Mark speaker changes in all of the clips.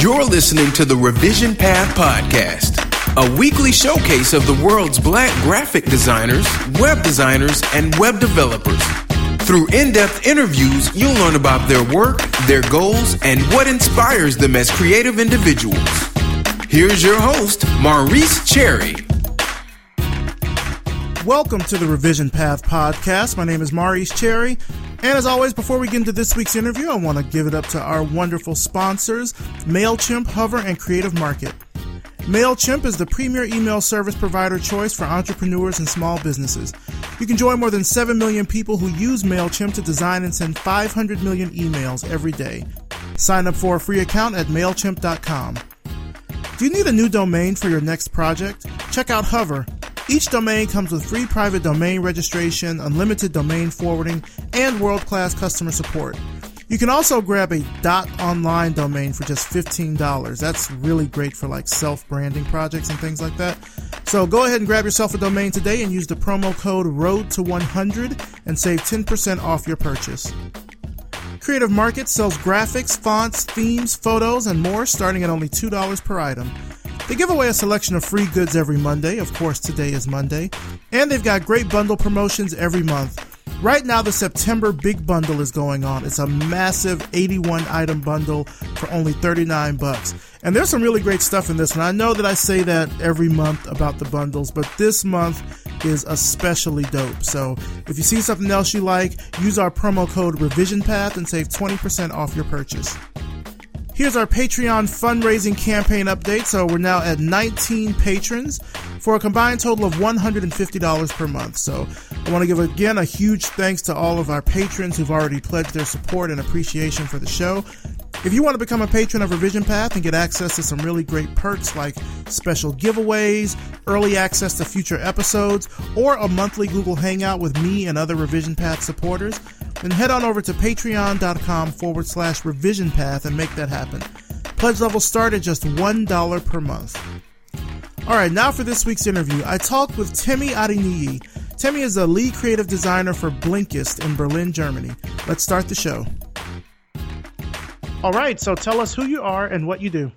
Speaker 1: You're listening to the Revision Path Podcast, a weekly showcase of the world's black graphic designers, web designers, and web developers. Through in depth interviews, you'll learn about their work, their goals, and what inspires them as creative individuals. Here's your host, Maurice Cherry.
Speaker 2: Welcome to the Revision Path Podcast. My name is Maurice Cherry. And as always, before we get into this week's interview, I want to give it up to our wonderful sponsors, MailChimp, Hover, and Creative Market. MailChimp is the premier email service provider choice for entrepreneurs and small businesses. You can join more than 7 million people who use MailChimp to design and send 500 million emails every day. Sign up for a free account at MailChimp.com. Do you need a new domain for your next project? Check out Hover each domain comes with free private domain registration, unlimited domain forwarding, and world class customer support. You can also grab a dot .online domain for just $15. That's really great for like self-branding projects and things like that. So go ahead and grab yourself a domain today and use the promo code ROAD to 100 and save 10% off your purchase. Creative Market sells graphics, fonts, themes, photos, and more starting at only $2 per item. They give away a selection of free goods every Monday. Of course, today is Monday. And they've got great bundle promotions every month. Right now, the September Big Bundle is going on. It's a massive 81 item bundle for only 39 bucks. And there's some really great stuff in this one. I know that I say that every month about the bundles, but this month is especially dope. So if you see something else you like, use our promo code RevisionPath and save 20% off your purchase. Here's our Patreon fundraising campaign update. So we're now at 19 patrons for a combined total of $150 per month. So I want to give again a huge thanks to all of our patrons who've already pledged their support and appreciation for the show. If you want to become a patron of Revision Path and get access to some really great perks like special giveaways, early access to future episodes, or a monthly Google Hangout with me and other Revision Path supporters, then head on over to patreon.com forward slash revision path and make that happen. Pledge levels start at just $1 per month. Alright, now for this week's interview. I talked with Temi Adeniyi. Temi is a lead creative designer for Blinkist in Berlin, Germany. Let's start the show. Alright, so tell us who you are and what you do.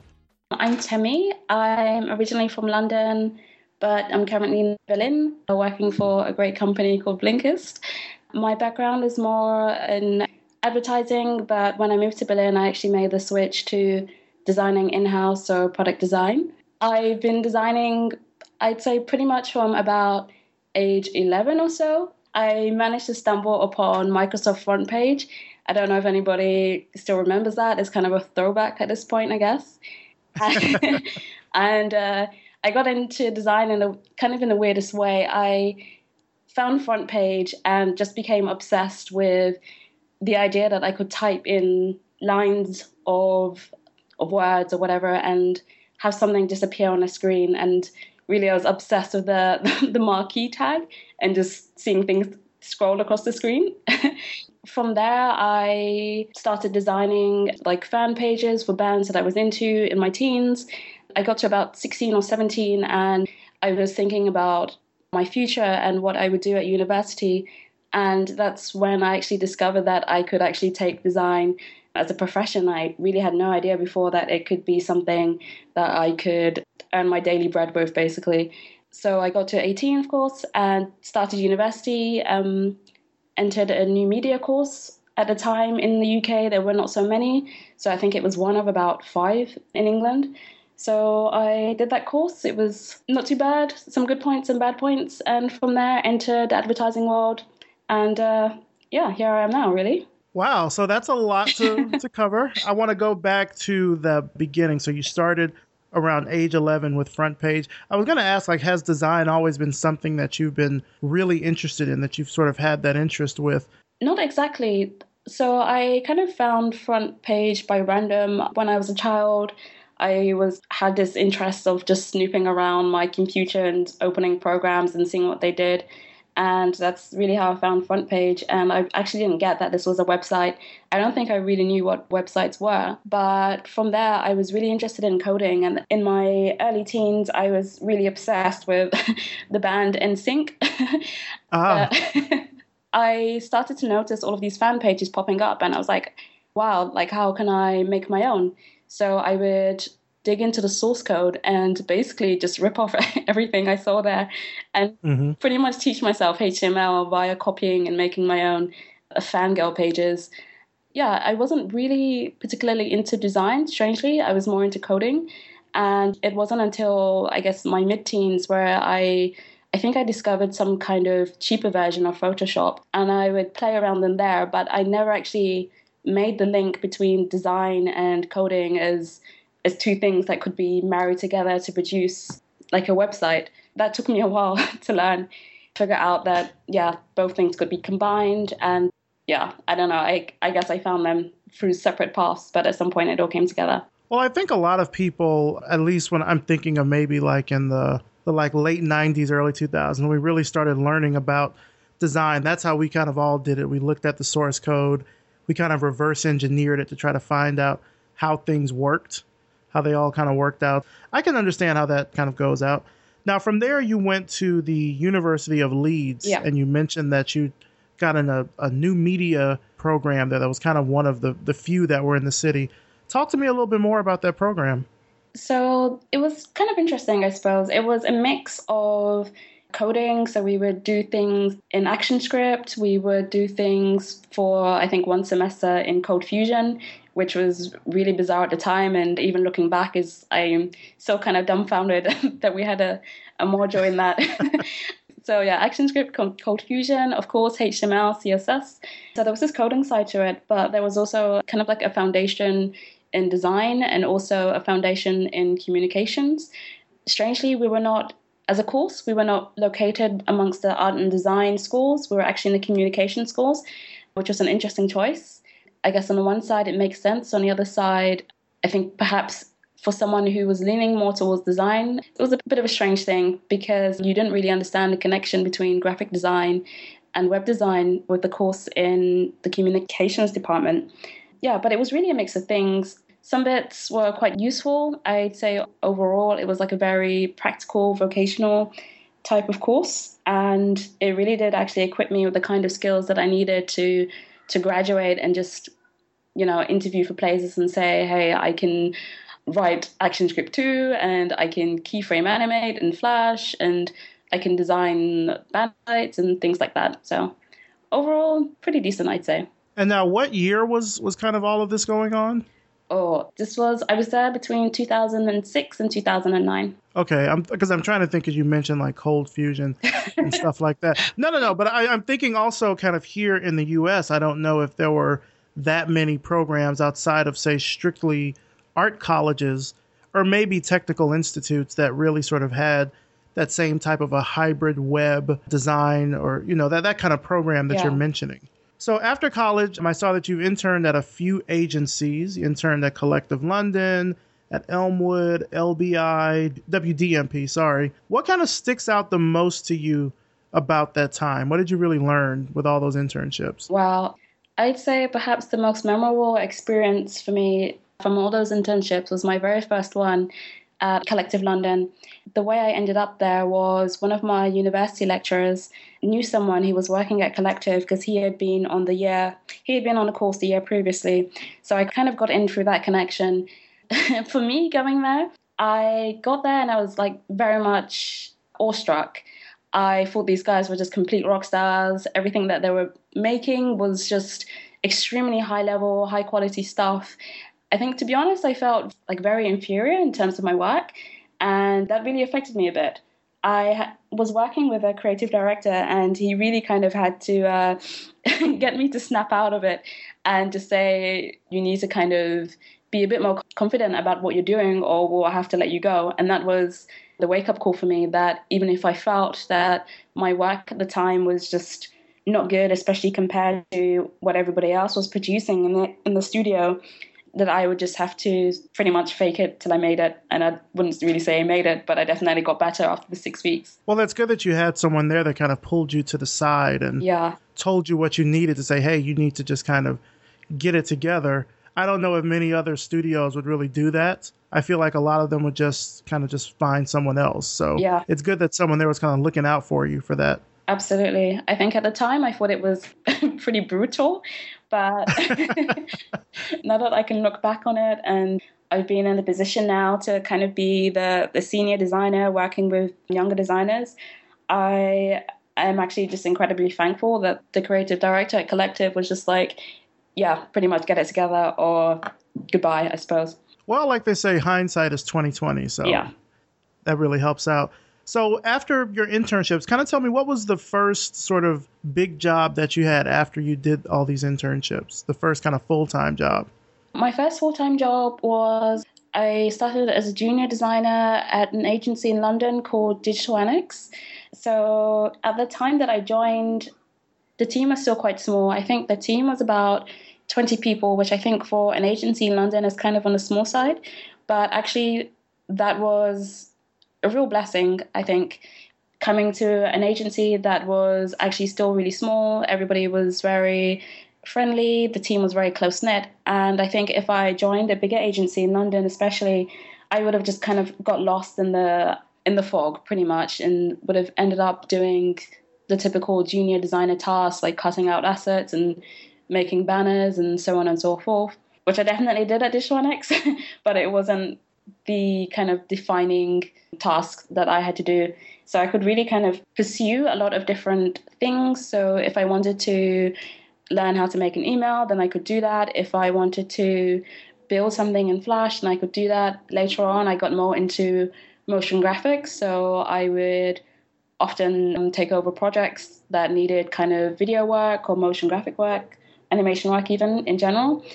Speaker 3: I'm Temi. I'm originally from London, but I'm currently in Berlin working for a great company called Blinkist. My background is more in advertising, but when I moved to Berlin, I actually made the switch to designing in house or product design. I've been designing, I'd say, pretty much from about age 11 or so. I managed to stumble upon Microsoft Front Page. I don't know if anybody still remembers that. It's kind of a throwback at this point, I guess. and uh, I got into design in a kind of in the weirdest way. I found front page and just became obsessed with the idea that I could type in lines of of words or whatever and have something disappear on a screen and really I was obsessed with the the marquee tag and just seeing things scroll across the screen. From there I started designing like fan pages for bands that I was into in my teens. I got to about 16 or 17 and I was thinking about my future and what I would do at university. And that's when I actually discovered that I could actually take design as a profession. I really had no idea before that it could be something that I could earn my daily bread with, basically. So I got to 18, of course, and started university, um, entered a new media course. At the time in the UK, there were not so many. So I think it was one of about five in England. So I did that course. It was not too bad, some good points and bad points. And from there, entered the advertising world. And uh, yeah, here I am now, really.
Speaker 2: Wow. So that's a lot to, to cover. I want to go back to the beginning. So you started around age 11 with front page. I was going to ask like has design always been something that you've been really interested in that you've sort of had that interest with?
Speaker 3: Not exactly. So i kind of found front page by random when i was a child. I was had this interest of just snooping around my computer and opening programs and seeing what they did. And that's really how I found Front Page. And I actually didn't get that this was a website. I don't think I really knew what websites were. But from there, I was really interested in coding. And in my early teens, I was really obsessed with the band NSYNC. Ah. Uh, I started to notice all of these fan pages popping up, and I was like, wow, like, how can I make my own? So I would dig into the source code and basically just rip off everything I saw there and mm-hmm. pretty much teach myself HTML via copying and making my own uh, fangirl pages. Yeah, I wasn't really particularly into design, strangely. I was more into coding. And it wasn't until, I guess, my mid teens where I. I think I discovered some kind of cheaper version of Photoshop and I would play around in there, but I never actually made the link between design and coding as as two things that could be married together to produce like a website. That took me a while to learn, figure out that yeah, both things could be combined and yeah, I don't know. I I guess I found them through separate paths, but at some point it all came together.
Speaker 2: Well, I think a lot of people, at least when I'm thinking of maybe like in the the like late 90s, early 2000s, when we really started learning about design, that's how we kind of all did it. We looked at the source code, we kind of reverse engineered it to try to find out how things worked how they all kind of worked out. I can understand how that kind of goes out. Now, from there, you went to the University of Leeds,
Speaker 3: yeah.
Speaker 2: and you mentioned that you got in a, a new media program there that was kind of one of the, the few that were in the city. Talk to me a little bit more about that program.
Speaker 3: So it was kind of interesting, I suppose. It was a mix of coding. So we would do things in ActionScript. We would do things for, I think, one semester in ColdFusion which was really bizarre at the time. And even looking back, is I'm so kind of dumbfounded that we had a, a module in that. so yeah, ActionScript, ColdFusion, of course, HTML, CSS. So there was this coding side to it, but there was also kind of like a foundation in design and also a foundation in communications. Strangely, we were not as a course, we were not located amongst the art and design schools. We were actually in the communication schools, which was an interesting choice. I guess on the one side it makes sense. On the other side, I think perhaps for someone who was leaning more towards design, it was a bit of a strange thing because you didn't really understand the connection between graphic design and web design with the course in the communications department. Yeah, but it was really a mix of things. Some bits were quite useful. I'd say overall it was like a very practical, vocational type of course. And it really did actually equip me with the kind of skills that I needed to to graduate and just you know interview for places and say hey i can write ActionScript 2 and i can keyframe animate in flash and i can design bandits and things like that. So overall pretty decent i'd say.
Speaker 2: And now what year was was kind of all of this going on
Speaker 3: Oh, this was I was there between 2006 and 2009.
Speaker 2: Okay, I'm because I'm trying to think as you mentioned like ColdFusion and stuff like that. No, no, no. But I, I'm thinking also kind of here in the U.S. I don't know if there were that many programs outside of say strictly art colleges or maybe technical institutes that really sort of had that same type of a hybrid web design or you know that that kind of program that yeah. you're mentioning. So after college, I saw that you interned at a few agencies. You interned at Collective London, at Elmwood, LBI, WDMP, sorry. What kind of sticks out the most to you about that time? What did you really learn with all those internships?
Speaker 3: Well, I'd say perhaps the most memorable experience for me from all those internships was my very first one at Collective London. The way I ended up there was one of my university lecturers knew someone who was working at Collective because he had been on the year, he had been on a course the year previously. So I kind of got in through that connection. For me, going there, I got there and I was like very much awestruck. I thought these guys were just complete rock stars. Everything that they were making was just extremely high level, high quality stuff. I think, to be honest, I felt like very inferior in terms of my work, and that really affected me a bit. I ha- was working with a creative director, and he really kind of had to uh, get me to snap out of it and to say, you need to kind of be a bit more confident about what you're doing, or we'll have to let you go. And that was the wake up call for me that even if I felt that my work at the time was just not good, especially compared to what everybody else was producing in the in the studio, that I would just have to pretty much fake it till I made it. And I wouldn't really say I made it, but I definitely got better after the six weeks.
Speaker 2: Well, that's good that you had someone there that kind of pulled you to the side and
Speaker 3: yeah.
Speaker 2: told you what you needed to say, hey, you need to just kind of get it together. I don't know if many other studios would really do that. I feel like a lot of them would just kind of just find someone else. So
Speaker 3: yeah.
Speaker 2: it's good that someone there was kind of looking out for you for that.
Speaker 3: Absolutely. I think at the time I thought it was pretty brutal, but now that I can look back on it and I've been in the position now to kind of be the, the senior designer working with younger designers. I am actually just incredibly thankful that the creative director at Collective was just like, yeah, pretty much get it together or goodbye, I suppose.
Speaker 2: Well, like they say, hindsight is twenty twenty. So
Speaker 3: yeah,
Speaker 2: that really helps out. So after your internships, kind of tell me what was the first sort of big job that you had after you did all these internships? The first kind of full time job.
Speaker 3: My first full time job was I started as a junior designer at an agency in London called Digital Annex. So at the time that I joined, the team was still quite small. I think the team was about 20 people, which I think for an agency in London is kind of on the small side. But actually, that was a real blessing, I think, coming to an agency that was actually still really small. Everybody was very friendly, the team was very close knit. And I think if I joined a bigger agency in London, especially, I would have just kind of got lost in the in the fog pretty much and would have ended up doing the typical junior designer tasks like cutting out assets and making banners and so on and so forth, which I definitely did at Digital Annex, but it wasn't the kind of defining task that I had to do. So I could really kind of pursue a lot of different things. So if I wanted to learn how to make an email, then I could do that. If I wanted to build something in Flash, then I could do that. Later on, I got more into motion graphics. So I would often um, take over projects that needed kind of video work or motion graphic work, animation work, even in general.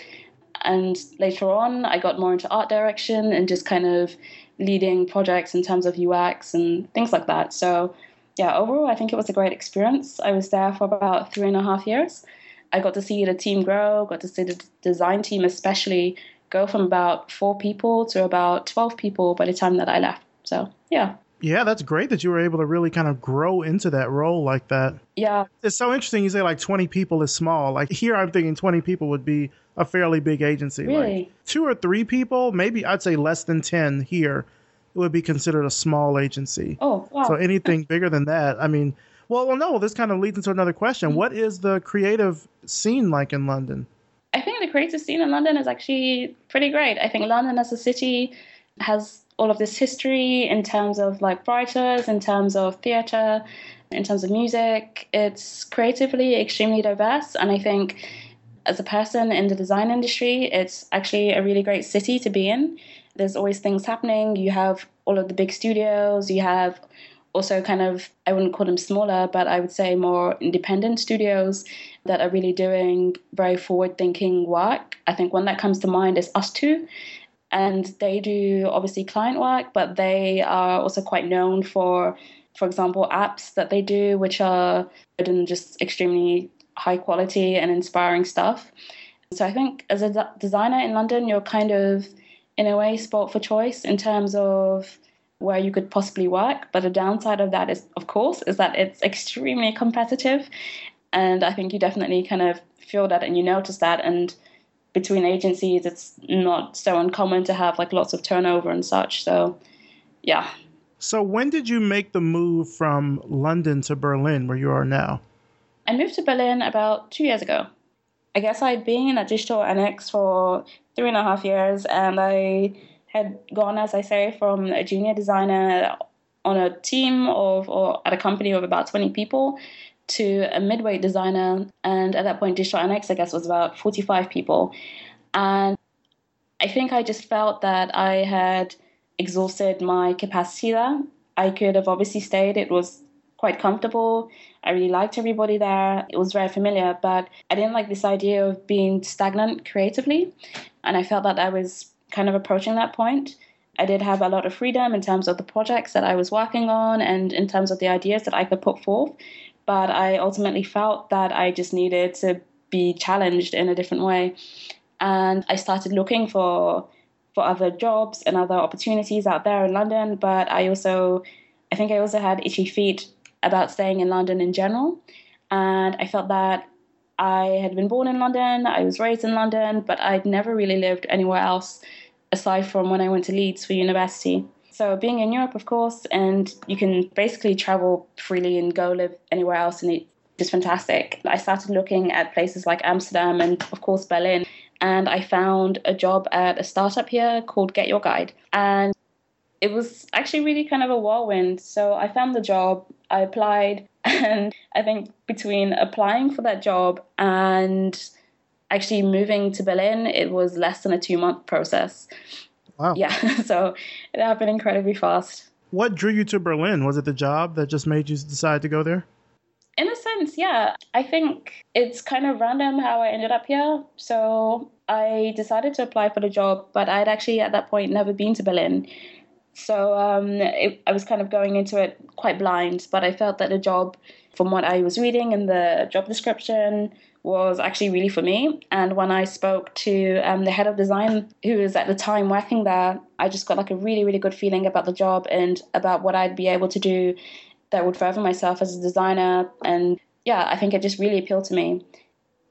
Speaker 3: And later on, I got more into art direction and just kind of leading projects in terms of UX and things like that. So, yeah, overall, I think it was a great experience. I was there for about three and a half years. I got to see the team grow, got to see the design team, especially, go from about four people to about 12 people by the time that I left. So, yeah.
Speaker 2: Yeah, that's great that you were able to really kind of grow into that role like that.
Speaker 3: Yeah.
Speaker 2: It's so interesting you say like 20 people is small. Like here, I'm thinking 20 people would be a fairly big agency.
Speaker 3: Really?
Speaker 2: Like two or three people, maybe I'd say less than 10 here, it would be considered a small agency.
Speaker 3: Oh, wow.
Speaker 2: So anything bigger than that, I mean, well, well, no, this kind of leads into another question. Mm-hmm. What is the creative scene like in London?
Speaker 3: I think the creative scene in London is actually pretty great. I think London as a city has all of this history in terms of like writers, in terms of theatre, in terms of music. It's creatively extremely diverse, and I think as a person in the design industry, it's actually a really great city to be in. There's always things happening. You have all of the big studios. You have also kind of I wouldn't call them smaller, but I would say more independent studios that are really doing very forward-thinking work. I think one that comes to mind is ustwo and they do obviously client work, but they are also quite known for, for example, apps that they do, which are just extremely high quality and inspiring stuff. So I think as a designer in London, you're kind of in a way spot for choice in terms of where you could possibly work. But the downside of that is, of course, is that it's extremely competitive. And I think you definitely kind of feel that and you notice that. And between agencies, it's not so uncommon to have like lots of turnover and such. So, yeah.
Speaker 2: So, when did you make the move from London to Berlin, where you are now?
Speaker 3: I moved to Berlin about two years ago. I guess I'd been at Digital Annex for three and a half years, and I had gone, as I say, from a junior designer on a team of, or at a company of about 20 people to a midweight designer. And at that point, Digital Annex, I guess, was about 45 people. And I think I just felt that I had exhausted my capacity there. I could have obviously stayed. It was quite comfortable. I really liked everybody there. It was very familiar, but I didn't like this idea of being stagnant creatively. And I felt that I was kind of approaching that point. I did have a lot of freedom in terms of the projects that I was working on and in terms of the ideas that I could put forth but I ultimately felt that I just needed to be challenged in a different way. And I started looking for for other jobs and other opportunities out there in London, but I also I think I also had itchy feet about staying in London in general. And I felt that I had been born in London, I was raised in London, but I'd never really lived anywhere else aside from when I went to Leeds for university. So being in Europe, of course, and you can basically travel freely and go live anywhere else, and it's just fantastic. I started looking at places like Amsterdam and, of course, Berlin, and I found a job at a startup here called GetYourGuide. And it was actually really kind of a whirlwind. So I found the job, I applied, and I think between applying for that job and actually moving to Berlin, it was less than a two month process.
Speaker 2: Wow.
Speaker 3: Yeah, so it happened incredibly fast.
Speaker 2: What drew you to Berlin? Was it the job that just made you decide to go there?
Speaker 3: In a sense, yeah. I think it's kind of random how I ended up here. So I decided to apply for the job, but I'd actually at that point never been to Berlin. So um, it, I was kind of going into it quite blind, but I felt that the job, from what I was reading in the job description, was actually really for me. And when I spoke to um, the head of design, who was at the time working there, I just got like a really, really good feeling about the job and about what I'd be able to do that would further myself as a designer. And yeah, I think it just really appealed to me.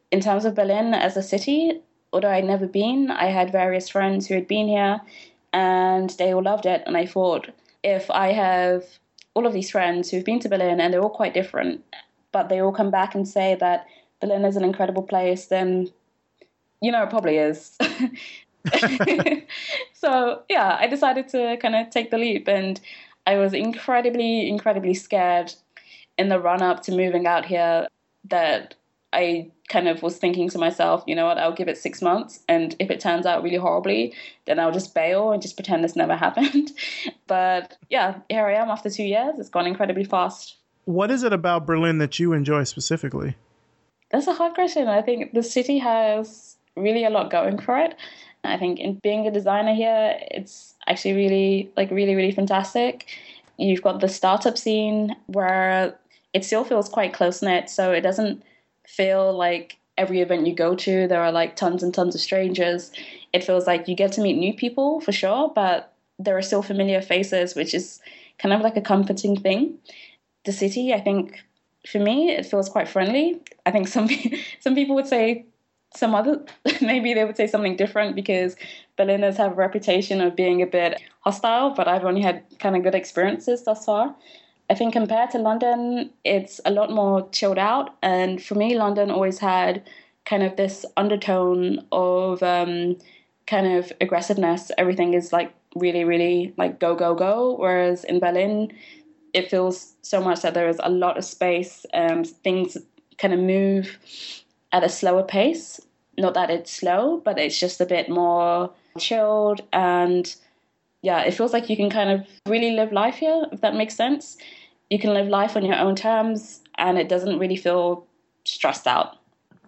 Speaker 3: In terms of Berlin as a city, although I'd never been, I had various friends who had been here and they all loved it. And I thought, if I have all of these friends who've been to Berlin and they're all quite different, but they all come back and say that Berlin is an incredible place, then you know it probably is. so yeah, I decided to kind of take the leap, and I was incredibly, incredibly scared in the run up to moving out here that I kind of was thinking to myself, you know what, I'll give it six months, and if it turns out really horribly, then I'll just bail and just pretend this never happened. but yeah, here I am after two years. It's gone incredibly fast.
Speaker 2: What is it about Berlin that you enjoy specifically?
Speaker 3: That's a hard question. I think the city has really a lot going for it. I think in being a designer here, it's actually really like really really fantastic. You've got the startup scene where it still feels quite close knit, so it doesn't feel like every event you go to there are like tons and tons of strangers. It feels like you get to meet new people for sure, but there are still familiar faces, which is kind of like a comforting thing. The city, I think, for me, it feels quite friendly. I think some some people would say some other maybe they would say something different because Berliners have a reputation of being a bit hostile, but I've only had kind of good experiences thus far. I think compared to London, it's a lot more chilled out, and for me, London always had kind of this undertone of um, kind of aggressiveness. Everything is like really, really like go, go, go. Whereas in Berlin, it feels so much that there is a lot of space and things kind of move at a slower pace. Not that it's slow, but it's just a bit more chilled and yeah, it feels like you can kind of really live life here, if that makes sense. You can live life on your own terms and it doesn't really feel stressed out.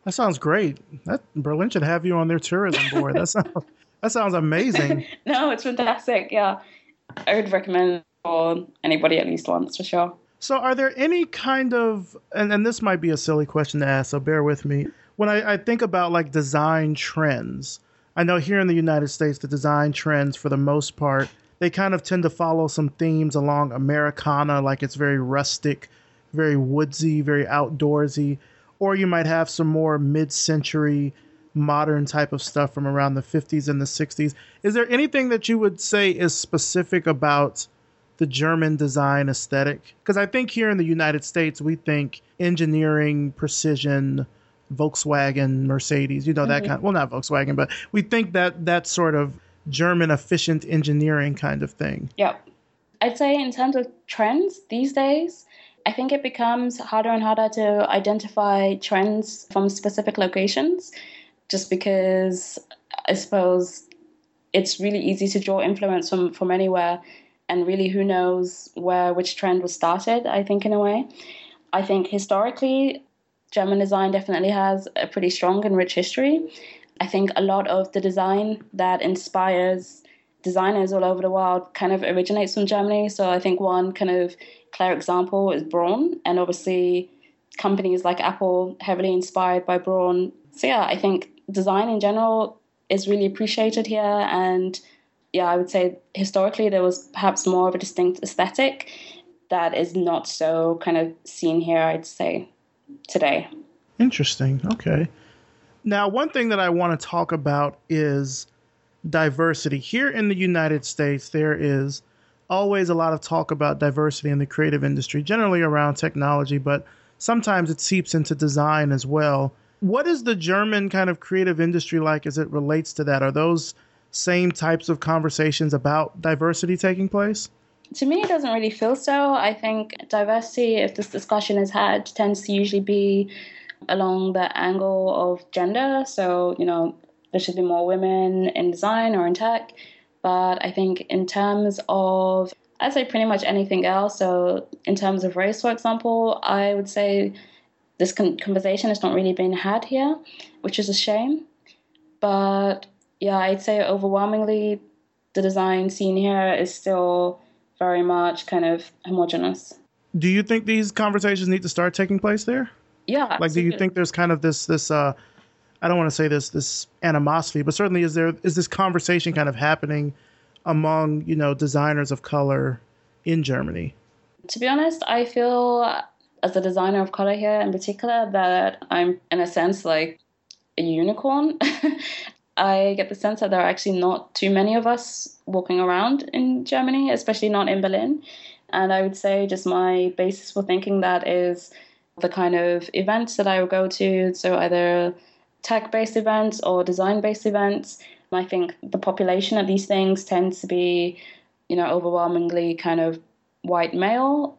Speaker 2: That sounds great. That Berlin should have you on their tourism board. that sounds that sounds amazing.
Speaker 3: no, it's fantastic. Yeah. I would recommend for anybody at least once for sure.
Speaker 2: So, are there any kind of, and, and this might be a silly question to ask, so bear with me. When I, I think about like design trends, I know here in the United States, the design trends, for the most part, they kind of tend to follow some themes along Americana, like it's very rustic, very woodsy, very outdoorsy. Or you might have some more mid century modern type of stuff from around the 50s and the 60s. Is there anything that you would say is specific about the German design aesthetic? Because I think here in the United States, we think engineering, precision, Volkswagen, Mercedes, you know, that mm-hmm. kind of, well, not Volkswagen, but we think that that sort of German efficient engineering kind of thing.
Speaker 3: Yeah. I'd say in terms of trends these days, I think it becomes harder and harder to identify trends from specific locations just because I suppose it's really easy to draw influence from, from anywhere and really who knows where which trend was started i think in a way i think historically german design definitely has a pretty strong and rich history. I think a lot of the design that inspires designers all over the world kind of originates from germany. So i think one kind of clear example is braun. And obviously companies like apple heavily inspired by braun. So yeah i think design in general is really appreciated here. And yeah, I would say historically there was perhaps more of a distinct aesthetic that is not so kind of seen here, I'd say, today.
Speaker 2: Interesting. Okay. Now, one thing that I want to talk about is diversity. Here in the United States, there is always a lot of talk about diversity in the creative industry, generally around technology, but sometimes it seeps into design as well. What is the German kind of creative industry like as it relates to that? Are those same types of conversations about diversity taking place?
Speaker 3: To me, it doesn't really feel so. I think diversity, if this discussion is had, tends to usually be along the angle of gender. So, you know, there should be more women in design or in tech. But I think in terms of, I'd say pretty much anything else. So, in terms of race, for example, I would say this conversation has not really been had here, which is a shame. But yeah, I'd say overwhelmingly the design scene here is still very much kind of homogenous.
Speaker 2: Do you think these conversations need to start taking place there?
Speaker 3: Yeah.
Speaker 2: Like, absolutely. do you think there's kind of this this uh, I don't want to say this this animosity, but certainly is there is this conversation kind of happening among you know designers of color in Germany?
Speaker 3: To be honest, I feel as a designer of color here in particular that I'm in a sense like a unicorn. I get the sense that there are actually not too many of us walking around in Germany, especially not in Berlin. And I would say just my basis for thinking that is the kind of events that I would go to. So either tech based events or design based events. I think the population of these things tends to be, you know, overwhelmingly kind of white male,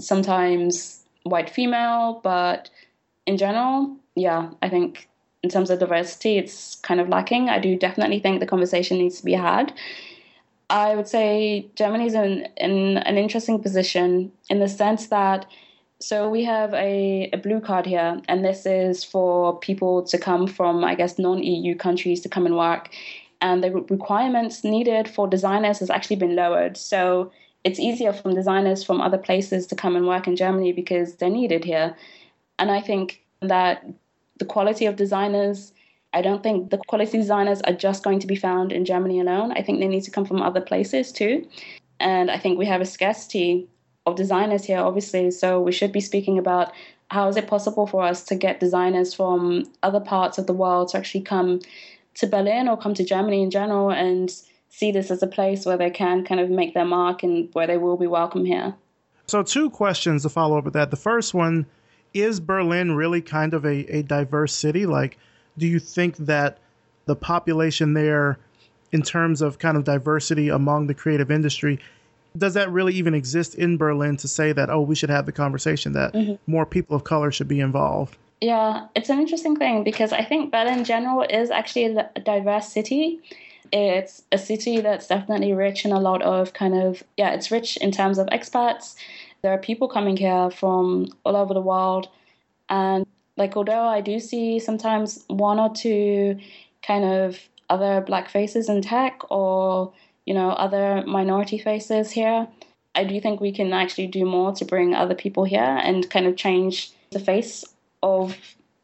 Speaker 3: sometimes white female, but in general, yeah, I think in terms of diversity, it's kind of lacking. I do definitely think the conversation needs to be had. I would say Germany's in, in an interesting position in the sense that so we have a, a blue card here, and this is for people to come from, I guess, non-EU countries to come and work. And the requirements needed for designers has actually been lowered. So it's easier for designers from other places to come and work in Germany because they're needed here. And I think that the quality of designers, I don't think the quality designers are just going to be found in Germany alone. I think they need to come from other places too. And I think we have a scarcity of designers here, obviously. So we should be speaking about how is it possible for us to get designers from other parts of the world to actually come to Berlin or come to Germany in general and see this as a place where they can kind of make their mark and where they will be welcome here.
Speaker 2: So, two questions to follow up with that. The first one is Berlin really kind of a, a diverse city? Like, do you think that the population there, in terms of kind of diversity among the creative industry, does that really even exist in Berlin to say that, oh, we should have the conversation that mm-hmm. more people of color should be involved?
Speaker 3: Yeah, it's an interesting thing because I think Berlin in general is actually a diverse city. It's a city that's definitely rich in a lot of kind of, yeah, it's rich in terms of expats there are people coming here from all over the world. And like, although I do see sometimes one or two kind of other black faces in tech or, you know, other minority faces here, I do think we can actually do more to bring other people here and kind of change the face of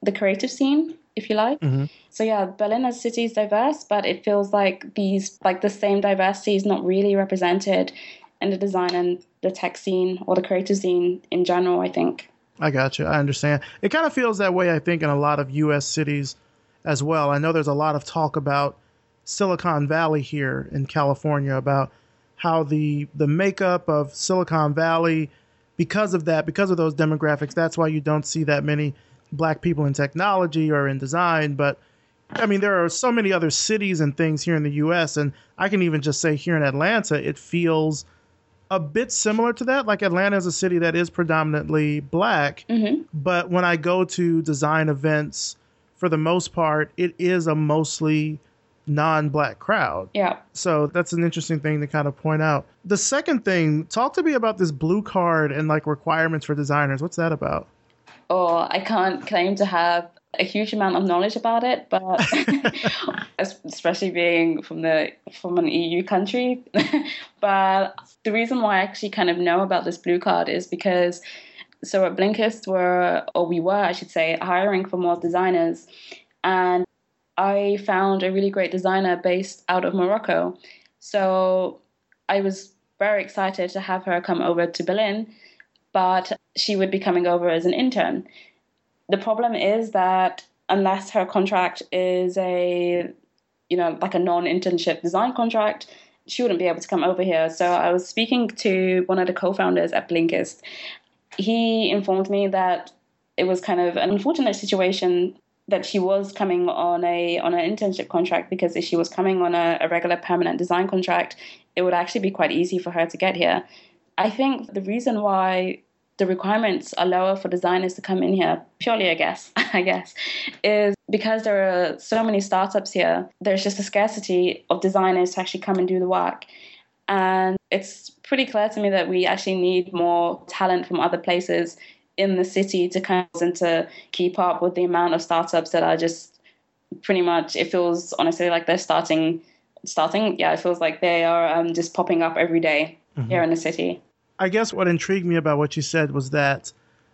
Speaker 3: the creative scene, if you like. Mm-hmm. So yeah, Berlin as a city is diverse, but it feels like these like the same diversity is not really represented in the design and the tech scene or the creative scene in general, I think.
Speaker 2: I got you. I understand. It kind of feels that way, I think, in a lot of U.S. cities as well. I know there's a lot of talk about Silicon Valley here in California, about how the the makeup of Silicon Valley, because of that, because of those demographics, that's why you don't see that many black people in technology or in design. But I mean, there are so many other cities and things here in the U.S., and I can even just say here in Atlanta, it feels a bit similar to that. Like Atlanta is a city that is predominantly black, mm-hmm. but when I go to design events, for the most part, it is a mostly non-black crowd.
Speaker 3: Yeah.
Speaker 2: So that's an interesting thing to kind of point out. The second thing, talk to me about this blue card and like requirements for designers. What's that about?
Speaker 3: Oh, I can't claim to have a huge amount of knowledge about it, but especially being from the from an EU country. but the reason why I actually kind of know about this blue card is because so at Blinkist we're or we were I should say hiring for more designers, and I found a really great designer based out of Morocco. So I was very excited to have her come over to Berlin, but she would be coming over as an intern. The problem is that unless her contract is a, you know, like a non-internship design contract, she wouldn't be able to come over here. So I was speaking to one of the co-founders at Blinkist. He informed me that it was kind of an unfortunate situation that she was coming on a on an internship contract because if she was coming on a, a regular permanent design contract, it would actually be quite easy for her to get here. I think the reason why the requirements are lower for designers to come in here, purely I guess, I guess, is because there are so many startups here, there's just a scarcity of designers to actually come and do the work. And it's pretty clear to me that we actually need more talent from other places in the city to kind of and to keep up with the amount of startups that are just pretty much it feels honestly like they're starting starting yeah it feels like they are um, just popping up every day mm-hmm. here in the city
Speaker 2: i guess what intrigued me about what you said was that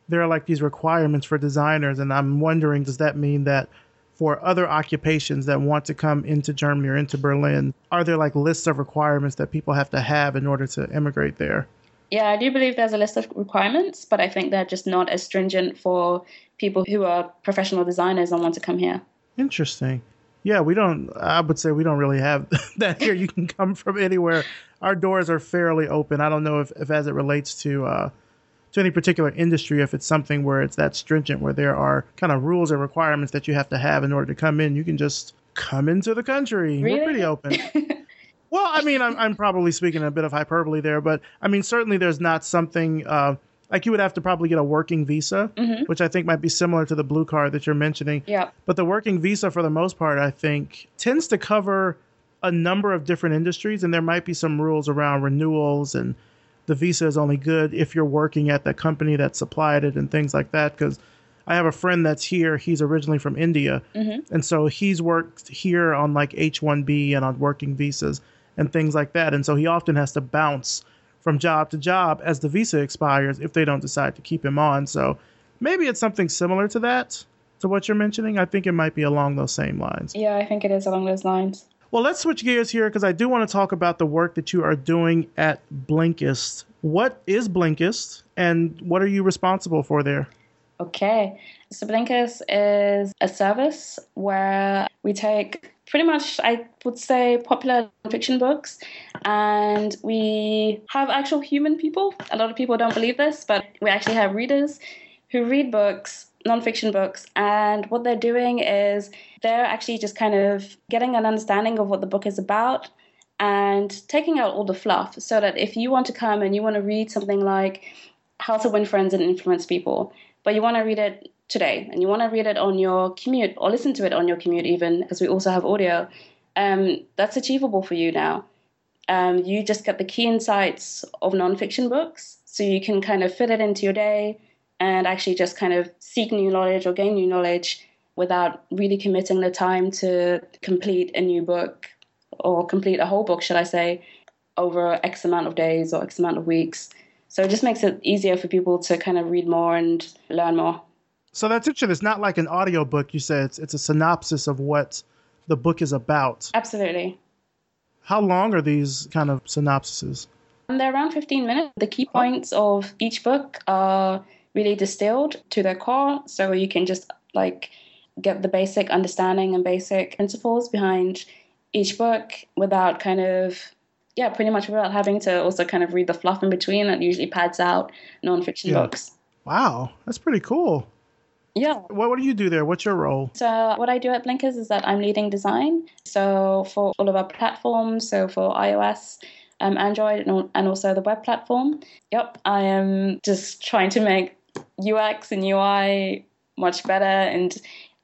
Speaker 2: there are like these requirements for designers and i'm wondering does that mean that for other occupations that want to come into germany or into berlin are there like lists of requirements that people have to have in order to immigrate there
Speaker 3: yeah, I do believe there's a list of requirements, but I think they're just not as stringent for people who are professional designers and want to come here.
Speaker 2: Interesting. Yeah, we don't, I would say we don't really have that here. You can come from anywhere. Our doors are fairly open. I don't know if, if as it relates to, uh, to any particular industry, if it's something where it's that stringent, where there are kind of rules or requirements that you have to have in order to come in, you can just come into the country.
Speaker 3: Really?
Speaker 2: We're pretty open. Well, I mean, I'm, I'm probably speaking a bit of hyperbole there, but I mean, certainly there's not something uh, like you would have to probably get a working visa, mm-hmm. which I think might be similar to the blue card that you're mentioning.
Speaker 3: Yeah.
Speaker 2: But the working visa, for the most part, I think tends to cover a number of different industries, and there might be some rules around renewals and the visa is only good if you're working at the company that supplied it and things like that. Because I have a friend that's here. He's originally from India, mm-hmm. and so he's worked here on like H-1B and on working visas and things like that. And so he often has to bounce from job to job as the visa expires if they don't decide to keep him on. So maybe it's something similar to that, to what you're mentioning. I think it might be along those same lines.
Speaker 3: Yeah, I think it is along those lines.
Speaker 2: Well, let's switch gears here because I do want to talk about the work that you are doing at Blinkist. What is Blinkist and what are you responsible for there?
Speaker 3: Okay. So Blinkist is a service where we take pretty much, I would say, popular fiction books. And we have actual human people. A lot of people don't believe this, but we actually have readers who read books, nonfiction books. And what they're doing is they're actually just kind of getting an understanding of what the book is about and taking out all the fluff so that if you want to come and you want to read something like How to Win Friends and Influence People, but you want to read it today and you want to read it on your commute or listen to it on your commute even because we also have audio um, that's achievable for you now um, you just get the key insights of nonfiction books so you can kind of fit it into your day and actually just kind of seek new knowledge or gain new knowledge without really committing the time to complete a new book or complete a whole book should i say over x amount of days or x amount of weeks so it just makes it easier for people to kind of read more and learn more
Speaker 2: so that's interesting. It's not like an audio book. You said it's, it's a synopsis of what the book is about.
Speaker 3: Absolutely.
Speaker 2: How long are these kind of synopsises?
Speaker 3: Um, they're around 15 minutes. The key points of each book are really distilled to their core. So you can just like get the basic understanding and basic principles behind each book without kind of yeah, pretty much without having to also kind of read the fluff in between that usually pads out nonfiction yeah. books.
Speaker 2: Wow, that's pretty cool.
Speaker 3: Yeah.
Speaker 2: What, what do you do there? What's your role?
Speaker 3: So, what I do at Blinkist is that I'm leading design. So, for all of our platforms, so for iOS, um, Android, and, and also the web platform. Yep, I am just trying to make UX and UI much better and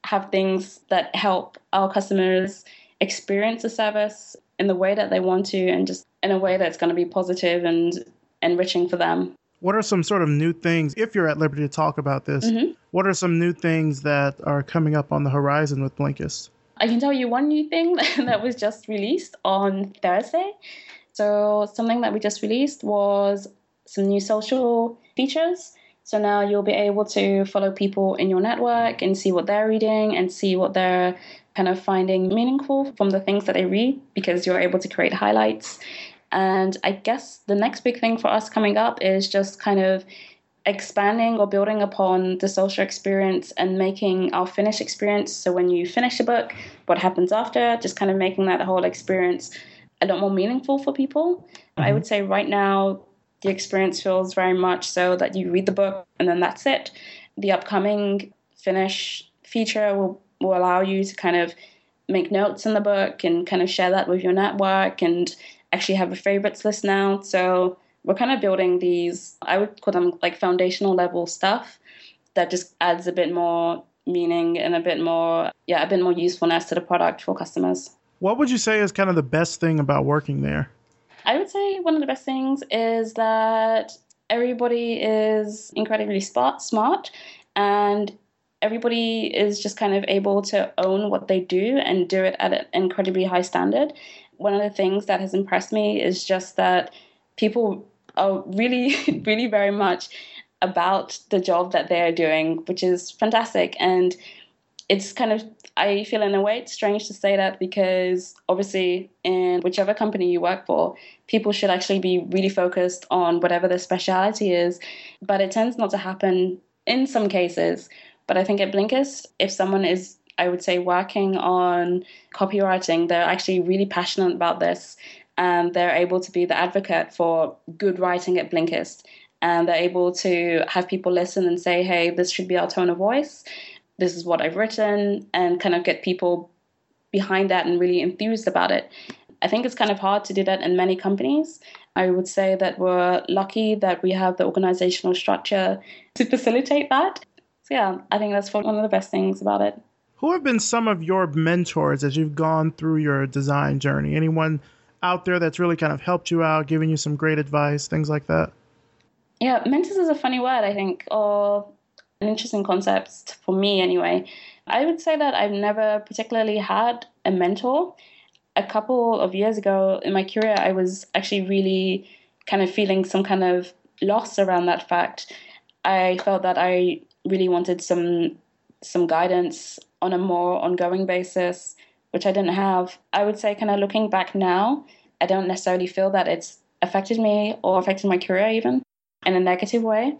Speaker 3: have things that help our customers experience the service in the way that they want to and just in a way that's going to be positive and enriching for them.
Speaker 2: What are some sort of new things, if you're at liberty to talk about this, mm-hmm. what are some new things that are coming up on the horizon with Blinkist?
Speaker 3: I can tell you one new thing that was just released on Thursday. So, something that we just released was some new social features. So now you'll be able to follow people in your network and see what they're reading and see what they're kind of finding meaningful from the things that they read because you're able to create highlights and I guess the next big thing for us coming up is just kind of expanding or building upon the social experience and making our finish experience. So when you finish a book, what happens after, just kind of making that whole experience a lot more meaningful for people. Mm-hmm. I would say right now, the experience feels very much so that you read the book and then that's it. The upcoming finish feature will will allow you to kind of make notes in the book and kind of share that with your network and actually have a favorites list now. So we're kind of building these, I would call them like foundational level stuff that just adds a bit more meaning and a bit more, yeah, a bit more usefulness to the product for customers.
Speaker 2: What would you say is kind of the best thing about working there?
Speaker 3: I would say one of the best things is that everybody is incredibly smart, smart and everybody is just kind of able to own what they do and do it at an incredibly high standard. One of the things that has impressed me is just that people are really, really very much about the job that they're doing, which is fantastic. And it's kind of, I feel in a way it's strange to say that because obviously, in whichever company you work for, people should actually be really focused on whatever their speciality is. But it tends not to happen in some cases. But I think at Blinkist, if someone is I would say working on copywriting, they're actually really passionate about this and they're able to be the advocate for good writing at Blinkist. And they're able to have people listen and say, hey, this should be our tone of voice. This is what I've written, and kind of get people behind that and really enthused about it. I think it's kind of hard to do that in many companies. I would say that we're lucky that we have the organizational structure to facilitate that. So, yeah, I think that's one of the best things about it.
Speaker 2: Who have been some of your mentors as you've gone through your design journey? Anyone out there that's really kind of helped you out, giving you some great advice, things like that?
Speaker 3: Yeah, mentors is a funny word, I think, or an interesting concept for me anyway. I would say that I've never particularly had a mentor. A couple of years ago in my career, I was actually really kind of feeling some kind of loss around that fact. I felt that I really wanted some some guidance on a more ongoing basis which I didn't have. I would say, kind of looking back now, I don't necessarily feel that it's affected me or affected my career even in a negative way.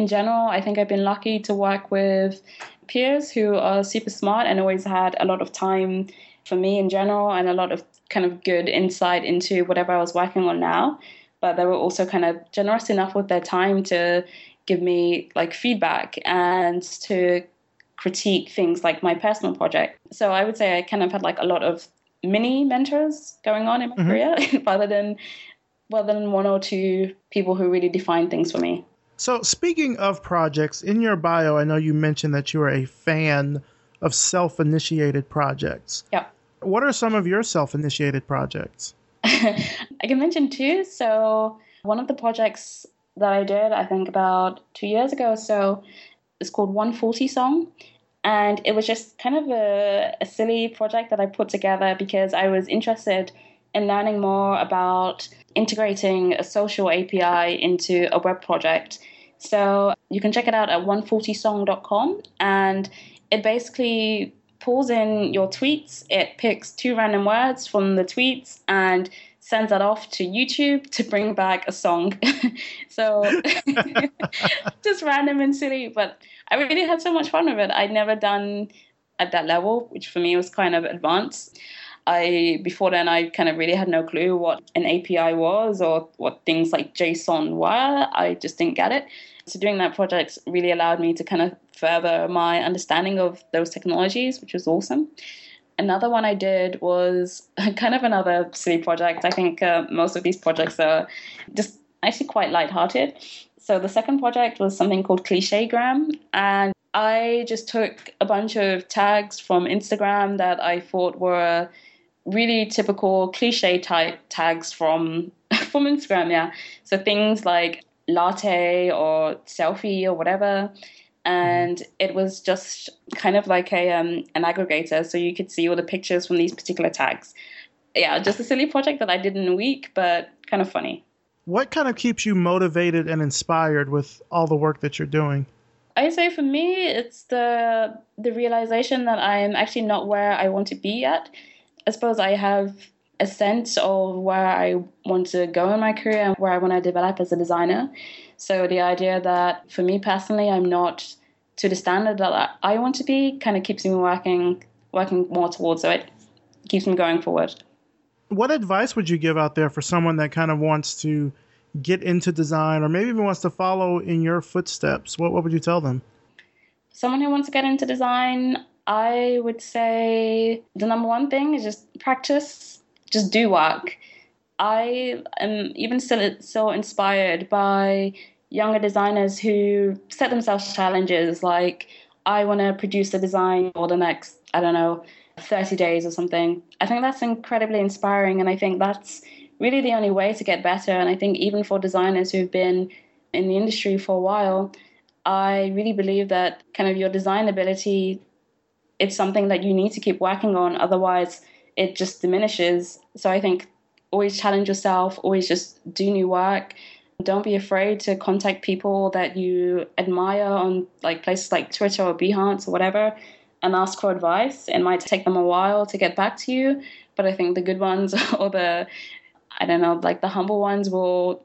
Speaker 3: In general, I think I've been lucky to work with peers who are super smart and always had a lot of time for me in general and a lot of kind of good insight into whatever I was working on now. But they were also kind of generous enough with their time to give me like feedback and to critique things like my personal project. So I would say I kind of had like a lot of mini mentors going on in my mm-hmm. career rather than well than one or two people who really define things for me.
Speaker 2: So speaking of projects, in your bio I know you mentioned that you are a fan of self-initiated projects.
Speaker 3: Yeah.
Speaker 2: What are some of your self-initiated projects?
Speaker 3: I can mention two. So one of the projects that I did, I think about two years ago or so, it's called 140 Song. And it was just kind of a, a silly project that I put together because I was interested in learning more about integrating a social API into a web project. So you can check it out at 140song.com and it basically pulls in your tweets. It picks two random words from the tweets and sends that off to YouTube to bring back a song. so just random and silly, but I really had so much fun with it. I'd never done at that level, which for me was kind of advanced. I before then I kind of really had no clue what an API was or what things like JSON were. I just didn't get it. So doing that project really allowed me to kind of further my understanding of those technologies, which was awesome. Another one I did was kind of another silly project. I think uh, most of these projects are just actually quite lighthearted. So the second project was something called Clichegram, and I just took a bunch of tags from Instagram that I thought were really typical cliche type tags from from Instagram. Yeah, so things like latte or selfie or whatever and it was just kind of like a um, an aggregator, so you could see all the pictures from these particular tags. Yeah, just a silly project that I did in a week, but kind of funny.
Speaker 2: What kind of keeps you motivated and inspired with all the work that you're doing?
Speaker 3: I say for me, it's the the realization that I'm actually not where I want to be yet. I suppose I have a sense of where I want to go in my career and where I want to develop as a designer. So the idea that for me personally, I'm not to the standard that I want to be kind of keeps me working working more towards it. Keeps me going forward.
Speaker 2: What advice would you give out there for someone that kind of wants to get into design or maybe even wants to follow in your footsteps? What what would you tell them?
Speaker 3: Someone who wants to get into design, I would say the number one thing is just practice, just do work. I am even still so inspired by younger designers who set themselves challenges like, I want to produce a design for the next, I don't know, 30 days or something. I think that's incredibly inspiring, and I think that's really the only way to get better. And I think even for designers who've been in the industry for a while, I really believe that kind of your design ability it's something that you need to keep working on otherwise it just diminishes. So i think always challenge yourself always just do new work. Don't be afraid to contact people that you admire on like places like twitter or behance or whatever and ask for advice. It might take them a while to get back to you but i think the good ones or the i don't know like the humble ones will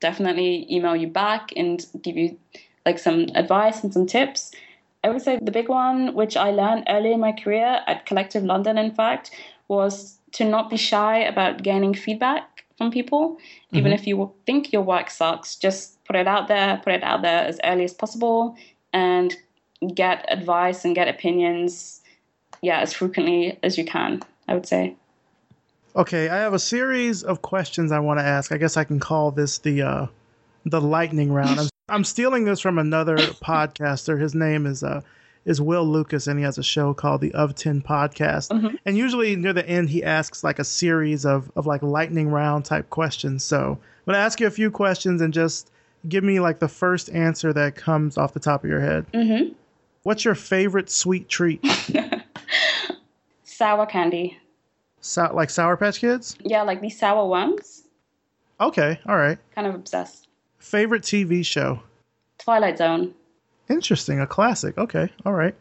Speaker 3: definitely email you back and give you like some advice and some tips. I would say the big one, which I learned early in my career at Collective London, in fact, was to not be shy about gaining feedback from people. Mm-hmm. Even if you think your work sucks, just put it out there, put it out there as early as possible, and get advice and get opinions, yeah, as frequently as you can, I would say.
Speaker 2: Okay, I have a series of questions I want to ask. I guess I can call this the uh, the lightning round. I'm I'm stealing this from another podcaster. His name is uh is Will Lucas, and he has a show called the Of Ten Podcast. Mm-hmm. And usually near the end, he asks like a series of of like lightning round type questions. So I'm gonna ask you a few questions and just give me like the first answer that comes off the top of your head.
Speaker 3: Mm-hmm.
Speaker 2: What's your favorite sweet treat?
Speaker 3: sour candy.
Speaker 2: So, like Sour Patch Kids?
Speaker 3: Yeah, like these sour ones.
Speaker 2: Okay, all right.
Speaker 3: Kind of obsessed.
Speaker 2: Favorite TV show?
Speaker 3: Twilight Zone.
Speaker 2: Interesting, a classic. Okay, all right.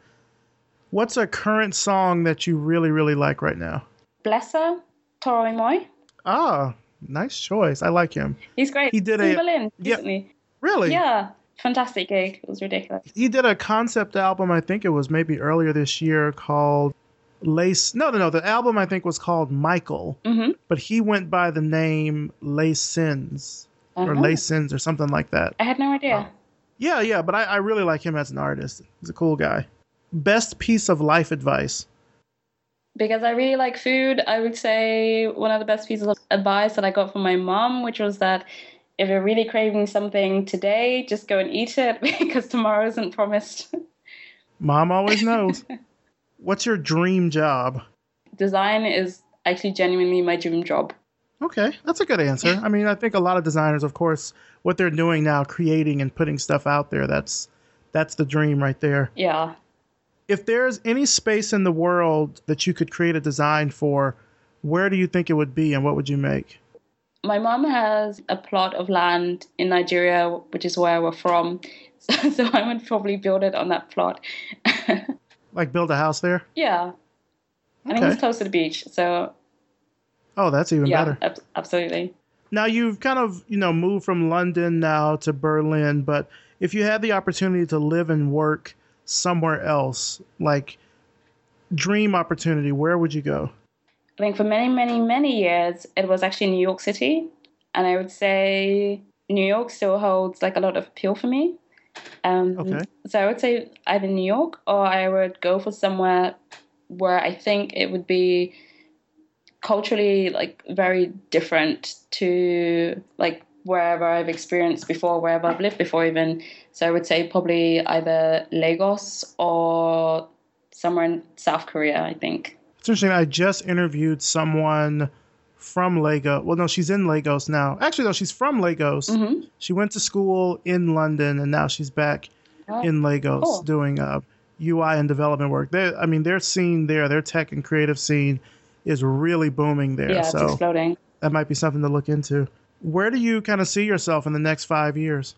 Speaker 2: What's a current song that you really, really like right now?
Speaker 3: Blessa, Toro y Moi.
Speaker 2: Ah, nice choice. I like him.
Speaker 3: He's great.
Speaker 2: He did
Speaker 3: in
Speaker 2: a
Speaker 3: Berlin recently.
Speaker 2: Yeah, really?
Speaker 3: Yeah, fantastic gig. It was ridiculous.
Speaker 2: He did a concept album. I think it was maybe earlier this year called Lace. No, no, no. The album I think was called Michael,
Speaker 3: mm-hmm.
Speaker 2: but he went by the name Les Sins. Or Laysons or something like that.
Speaker 3: I had no idea. Uh,
Speaker 2: yeah, yeah, but I, I really like him as an artist. He's a cool guy. Best piece of life advice.
Speaker 3: Because I really like food, I would say one of the best pieces of advice that I got from my mom, which was that if you're really craving something today, just go and eat it because tomorrow isn't promised.
Speaker 2: Mom always knows. What's your dream job?
Speaker 3: Design is actually genuinely my dream job.
Speaker 2: Okay, that's a good answer. I mean, I think a lot of designers, of course, what they're doing now, creating and putting stuff out there, that's that's the dream right there.
Speaker 3: Yeah.
Speaker 2: If there's any space in the world that you could create a design for, where do you think it would be and what would you make?
Speaker 3: My mom has a plot of land in Nigeria, which is where we're from. So, so I would probably build it on that plot.
Speaker 2: like build a house there?
Speaker 3: Yeah. Okay. I think it's close to the beach, so
Speaker 2: Oh, that's even
Speaker 3: yeah,
Speaker 2: better.
Speaker 3: Ab- absolutely.
Speaker 2: Now you've kind of, you know, moved from London now to Berlin, but if you had the opportunity to live and work somewhere else, like dream opportunity, where would you go?
Speaker 3: I think for many, many, many years it was actually New York City, and I would say New York still holds like a lot of appeal for me. Um,
Speaker 2: okay.
Speaker 3: So I would say either New York or I would go for somewhere where I think it would be culturally like very different to like wherever I've experienced before, wherever I've lived before, even. So I would say probably either Lagos or somewhere in South Korea, I think.
Speaker 2: It's interesting. I just interviewed someone from Lagos. Well, no, she's in Lagos now. Actually, no, she's from Lagos.
Speaker 3: Mm-hmm.
Speaker 2: She went to school in London, and now she's back oh, in Lagos cool. doing uh, UI and development work. They, I mean, their scene there, their tech and creative scene is really booming there.
Speaker 3: Yeah,
Speaker 2: so
Speaker 3: exploding.
Speaker 2: That might be something to look into. Where do you kind of see yourself in the next five years?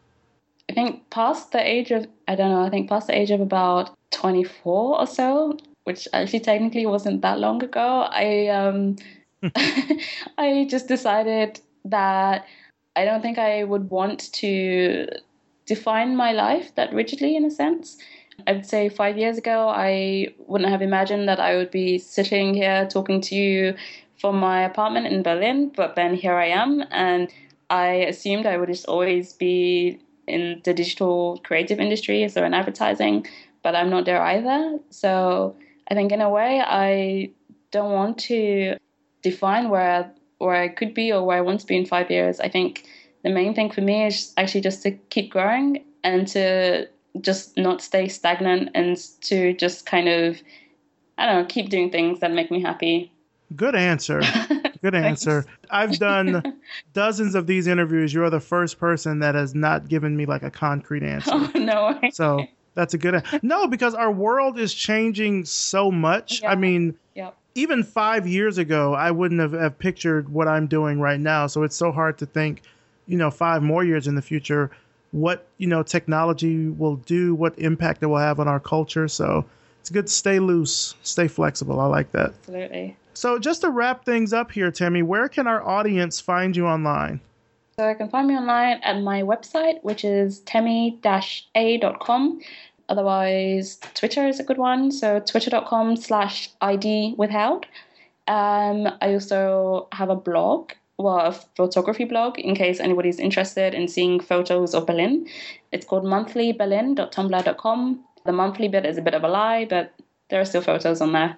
Speaker 3: I think past the age of, I don't know, I think past the age of about 24 or so, which actually technically wasn't that long ago, I, um, I just decided that I don't think I would want to define my life that rigidly in a sense. I would say five years ago, I wouldn't have imagined that I would be sitting here talking to you from my apartment in Berlin, but then here I am, and I assumed I would just always be in the digital creative industry, so in advertising. but I'm not there either. So I think in a way, I don't want to define where where I could be or where I want to be in five years. I think the main thing for me is actually just to keep growing and to just not stay stagnant and to just kind of I don't know, keep doing things that make me happy.
Speaker 2: Good answer. Good answer. I've done dozens of these interviews. You're the first person that has not given me like a concrete answer.
Speaker 3: Oh, no.
Speaker 2: So that's a good. No, because our world is changing so much. Yeah. I mean,
Speaker 3: yep.
Speaker 2: even five years ago, I wouldn't have, have pictured what I'm doing right now. So it's so hard to think, you know, five more years in the future, what you know technology will do, what impact it will have on our culture. So it's good to stay loose, stay flexible. I like that.
Speaker 3: Absolutely.
Speaker 2: So, just to wrap things up here, Temi, where can our audience find you online?
Speaker 3: So, you can find me online at my website, which is temi-a.com. Otherwise, Twitter is a good one. So, twitter.com slash ID withheld. Um, I also have a blog, well, a photography blog, in case anybody's interested in seeing photos of Berlin. It's called monthlyberlin.tumblr.com. The monthly bit is a bit of a lie, but there are still photos on there.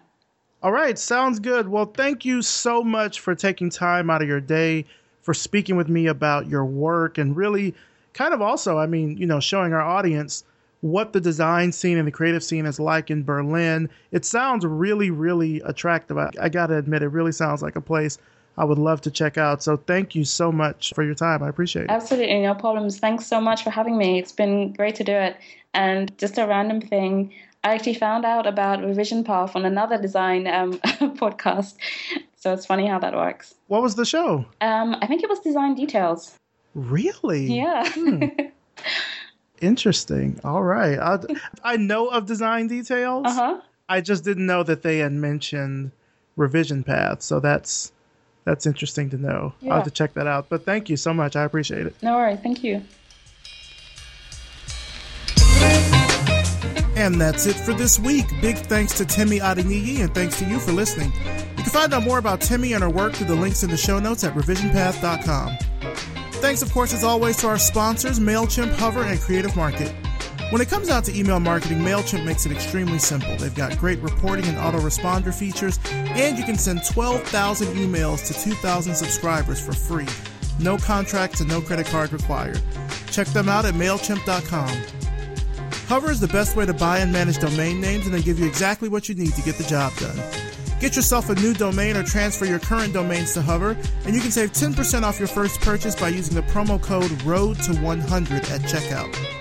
Speaker 2: All right, sounds good. Well, thank you so much for taking time out of your day for speaking with me about your work and really kind of also, I mean, you know, showing our audience what the design scene and the creative scene is like in Berlin. It sounds really, really attractive. I, I got to admit, it really sounds like a place I would love to check out. So thank you so much for your time. I appreciate it.
Speaker 3: Absolutely, no problems. Thanks so much for having me. It's been great to do it. And just a random thing, I actually found out about Revision Path on another design um, podcast. So it's funny how that works.
Speaker 2: What was the show?
Speaker 3: Um, I think it was Design Details.
Speaker 2: Really?
Speaker 3: Yeah. Hmm.
Speaker 2: Interesting. All right. I, I know of Design Details.
Speaker 3: Uh huh.
Speaker 2: I just didn't know that they had mentioned Revision Path. So that's that's interesting to know. Yeah. I'll have to check that out. But thank you so much. I appreciate it.
Speaker 3: No worries. Thank you.
Speaker 2: And that's it for this week. Big thanks to Temi Adeniyi and thanks to you for listening. You can find out more about Timmy and her work through the links in the show notes at revisionpath.com. Thanks, of course, as always, to our sponsors, MailChimp, Hover, and Creative Market. When it comes out to email marketing, MailChimp makes it extremely simple. They've got great reporting and autoresponder features, and you can send 12,000 emails to 2,000 subscribers for free. No contracts and no credit card required. Check them out at MailChimp.com. Hover is the best way to buy and manage domain names and they give you exactly what you need to get the job done. Get yourself a new domain or transfer your current domains to Hover, and you can save 10% off your first purchase by using the promo code ROAD to 100 at checkout.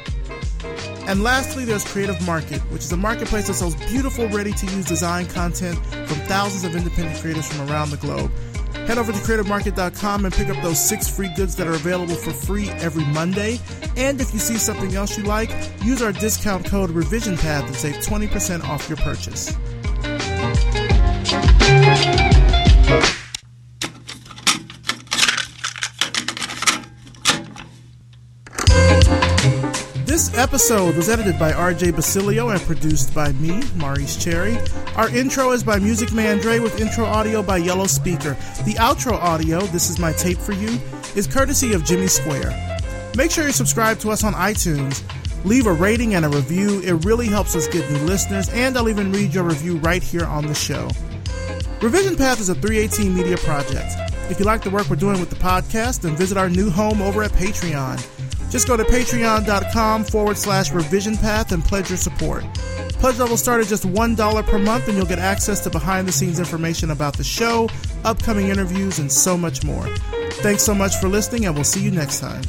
Speaker 2: And lastly, there's Creative Market, which is a marketplace that sells beautiful, ready to use design content from thousands of independent creators from around the globe. Head over to creativemarket.com and pick up those six free goods that are available for free every Monday. And if you see something else you like, use our discount code RevisionPath and save 20% off your purchase. Episode was edited by RJ Basilio and produced by me, Maurice Cherry. Our intro is by Music Man Dre with intro audio by Yellow Speaker. The outro audio, This Is My Tape for You, is courtesy of Jimmy Square. Make sure you subscribe to us on iTunes. Leave a rating and a review. It really helps us get new listeners, and I'll even read your review right here on the show. Revision Path is a 318 media project. If you like the work we're doing with the podcast, then visit our new home over at Patreon. Just go to patreon.com forward slash revision path and pledge your support. Pledge level start at just $1 per month, and you'll get access to behind the scenes information about the show, upcoming interviews, and so much more. Thanks so much for listening, and we'll see you next time.